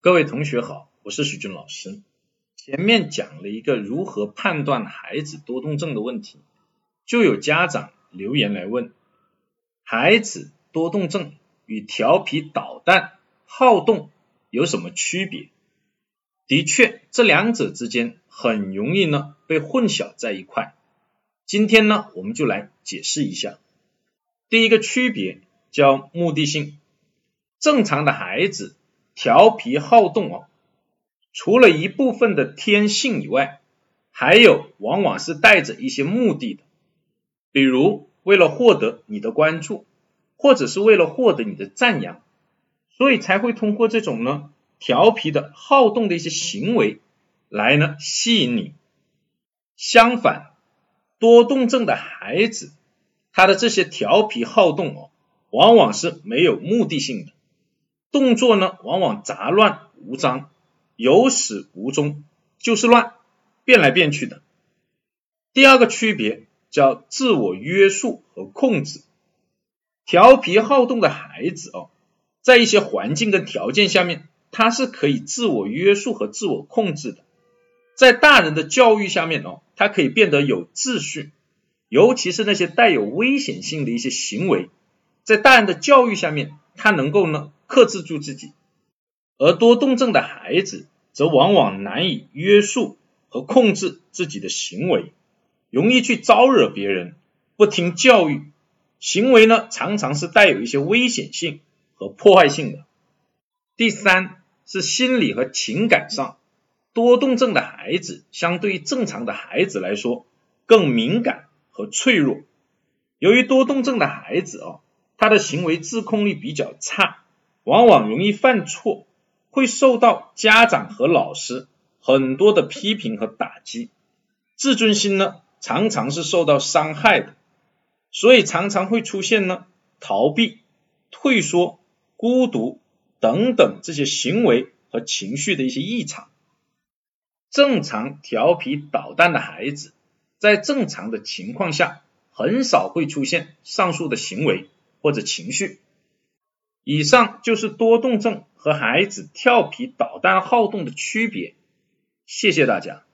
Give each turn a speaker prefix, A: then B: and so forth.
A: 各位同学好，我是许军老师。前面讲了一个如何判断孩子多动症的问题，就有家长留言来问：孩子多动症与调皮捣蛋、好动有什么区别？的确，这两者之间很容易呢被混淆在一块。今天呢，我们就来解释一下。第一个区别叫目的性。正常的孩子调皮好动哦，除了一部分的天性以外，还有往往是带着一些目的的，比如为了获得你的关注，或者是为了获得你的赞扬，所以才会通过这种呢调皮的好动的一些行为来呢吸引你。相反，多动症的孩子，他的这些调皮好动哦，往往是没有目的性的。动作呢，往往杂乱无章，有始无终，就是乱，变来变去的。第二个区别叫自我约束和控制。调皮好动的孩子哦，在一些环境跟条件下面，他是可以自我约束和自我控制的。在大人的教育下面哦，他可以变得有秩序，尤其是那些带有危险性的一些行为，在大人的教育下面，他能够呢。克制住自己，而多动症的孩子则往往难以约束和控制自己的行为，容易去招惹别人，不听教育，行为呢常常是带有一些危险性和破坏性的。第三是心理和情感上，多动症的孩子相对于正常的孩子来说更敏感和脆弱。由于多动症的孩子啊，他的行为自控力比较差。往往容易犯错，会受到家长和老师很多的批评和打击，自尊心呢常常是受到伤害的，所以常常会出现呢逃避、退缩、孤独等等这些行为和情绪的一些异常。正常调皮捣蛋的孩子，在正常的情况下，很少会出现上述的行为或者情绪。以上就是多动症和孩子调皮捣蛋好动的区别。谢谢大家。